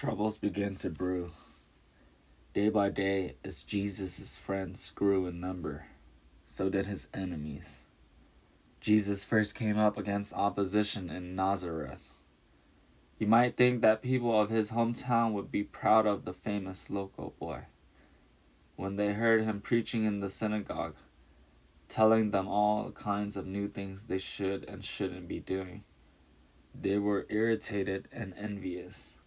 Troubles began to brew. Day by day, as Jesus' friends grew in number, so did his enemies. Jesus first came up against opposition in Nazareth. You might think that people of his hometown would be proud of the famous local boy. When they heard him preaching in the synagogue, telling them all kinds of new things they should and shouldn't be doing, they were irritated and envious.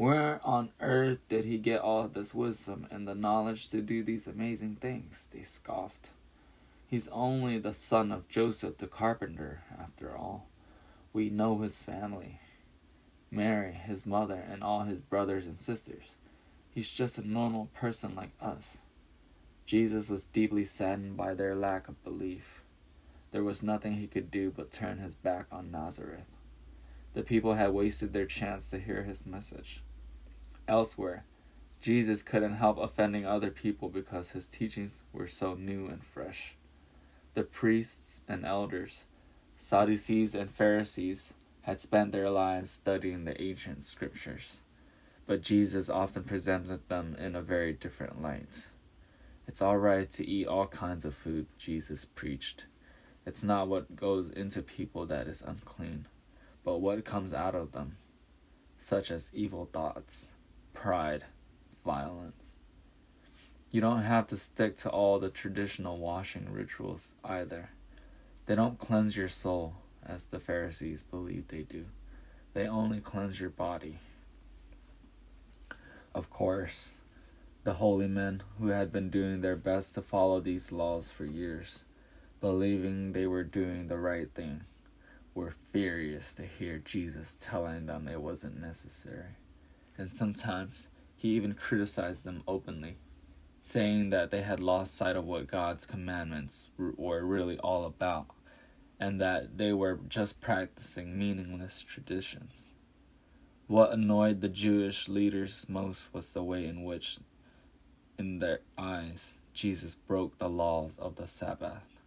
Where on earth did he get all this wisdom and the knowledge to do these amazing things? They scoffed. He's only the son of Joseph the carpenter, after all. We know his family Mary, his mother, and all his brothers and sisters. He's just a normal person like us. Jesus was deeply saddened by their lack of belief. There was nothing he could do but turn his back on Nazareth. The people had wasted their chance to hear his message. Elsewhere, Jesus couldn't help offending other people because his teachings were so new and fresh. The priests and elders, Sadducees and Pharisees, had spent their lives studying the ancient scriptures, but Jesus often presented them in a very different light. It's all right to eat all kinds of food, Jesus preached. It's not what goes into people that is unclean, but what comes out of them, such as evil thoughts pride, violence. You don't have to stick to all the traditional washing rituals either. They don't cleanse your soul, as the Pharisees believe they do. They only cleanse your body. Of course, the holy men who had been doing their best to follow these laws for years, believing they were doing the right thing, were furious to hear Jesus telling them it wasn't necessary and sometimes he even criticized them openly, saying that they had lost sight of what God's commandments were really all about, and that they were just practicing meaningless traditions. What annoyed the Jewish leaders most was the way in which, in their eyes, Jesus broke the laws of the Sabbath.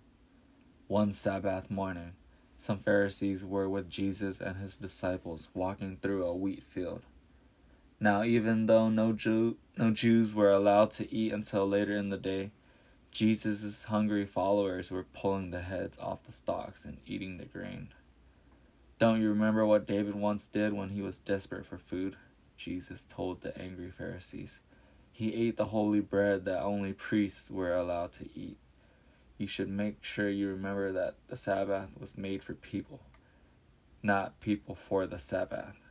One Sabbath morning, some Pharisees were with Jesus and his disciples walking through a wheat field. Now, even though no, Jew, no Jews were allowed to eat until later in the day, Jesus' hungry followers were pulling the heads off the stalks and eating the grain. Don't you remember what David once did when he was desperate for food? Jesus told the angry Pharisees. He ate the holy bread that only priests were allowed to eat. You should make sure you remember that the Sabbath was made for people, not people for the Sabbath.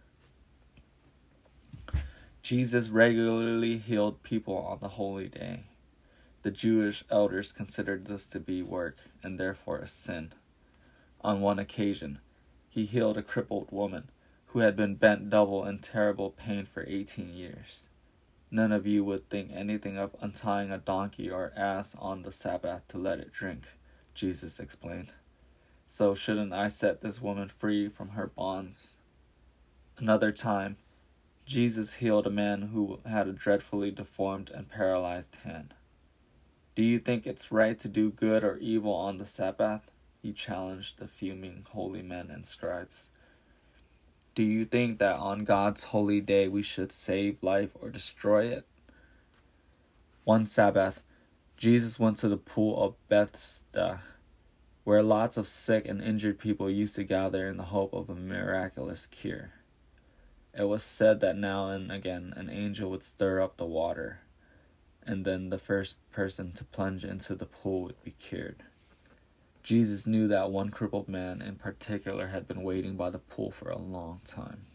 Jesus regularly healed people on the holy day. The Jewish elders considered this to be work and therefore a sin. On one occasion, he healed a crippled woman who had been bent double in terrible pain for 18 years. None of you would think anything of untying a donkey or ass on the Sabbath to let it drink, Jesus explained. So shouldn't I set this woman free from her bonds? Another time, Jesus healed a man who had a dreadfully deformed and paralyzed hand. Do you think it's right to do good or evil on the Sabbath? He challenged the fuming holy men and scribes. Do you think that on God's holy day we should save life or destroy it? One Sabbath, Jesus went to the pool of Bethesda, where lots of sick and injured people used to gather in the hope of a miraculous cure. It was said that now and again an angel would stir up the water, and then the first person to plunge into the pool would be cured. Jesus knew that one crippled man in particular had been waiting by the pool for a long time.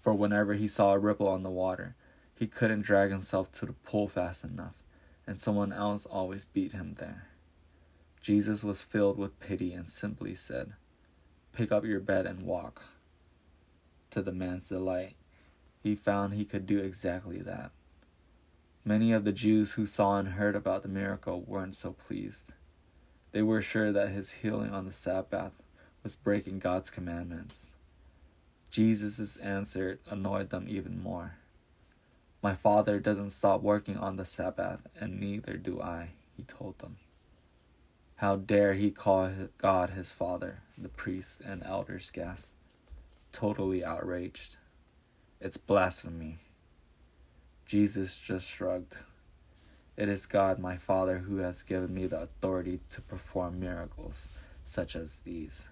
For whenever he saw a ripple on the water, he couldn't drag himself to the pool fast enough, and someone else always beat him there. Jesus was filled with pity and simply said, Pick up your bed and walk to the man's delight, he found he could do exactly that. Many of the Jews who saw and heard about the miracle weren't so pleased. They were sure that his healing on the Sabbath was breaking God's commandments. Jesus' answer annoyed them even more. My Father doesn't stop working on the Sabbath, and neither do I, he told them. How dare he call God his Father? The priests and elders gasped totally outraged. It's blasphemy. Jesus just shrugged. It is God, my Father, who has given me the authority to perform miracles such as these,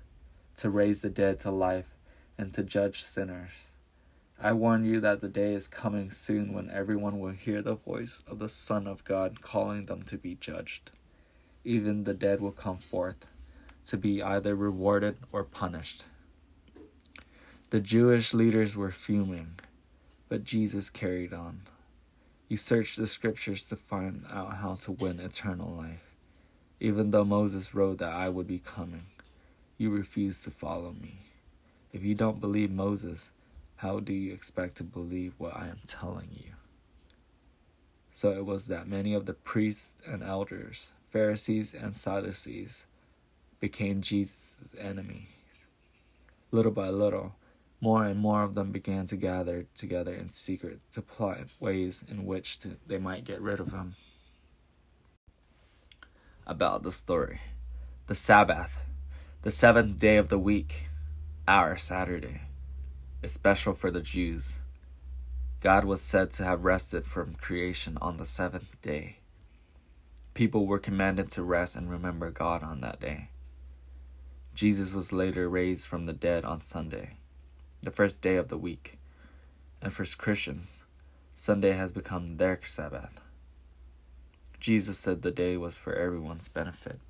to raise the dead to life, and to judge sinners. I warn you that the day is coming soon when everyone will hear the voice of the Son of God calling them to be judged. Even the dead will come forth to be either rewarded or punished. The Jewish leaders were fuming, but Jesus carried on. You search the scriptures to find out how to win eternal life. Even though Moses wrote that I would be coming, you refuse to follow me. If you don't believe Moses, how do you expect to believe what I am telling you? So it was that many of the priests and elders, Pharisees and Sadducees, became Jesus' enemies. Little by little, more and more of them began to gather together in secret to plot ways in which to, they might get rid of him. About the story the Sabbath, the seventh day of the week, our Saturday, is special for the Jews. God was said to have rested from creation on the seventh day. People were commanded to rest and remember God on that day. Jesus was later raised from the dead on Sunday the first day of the week. And for Christians, Sunday has become their Sabbath. Jesus said the day was for everyone's benefit.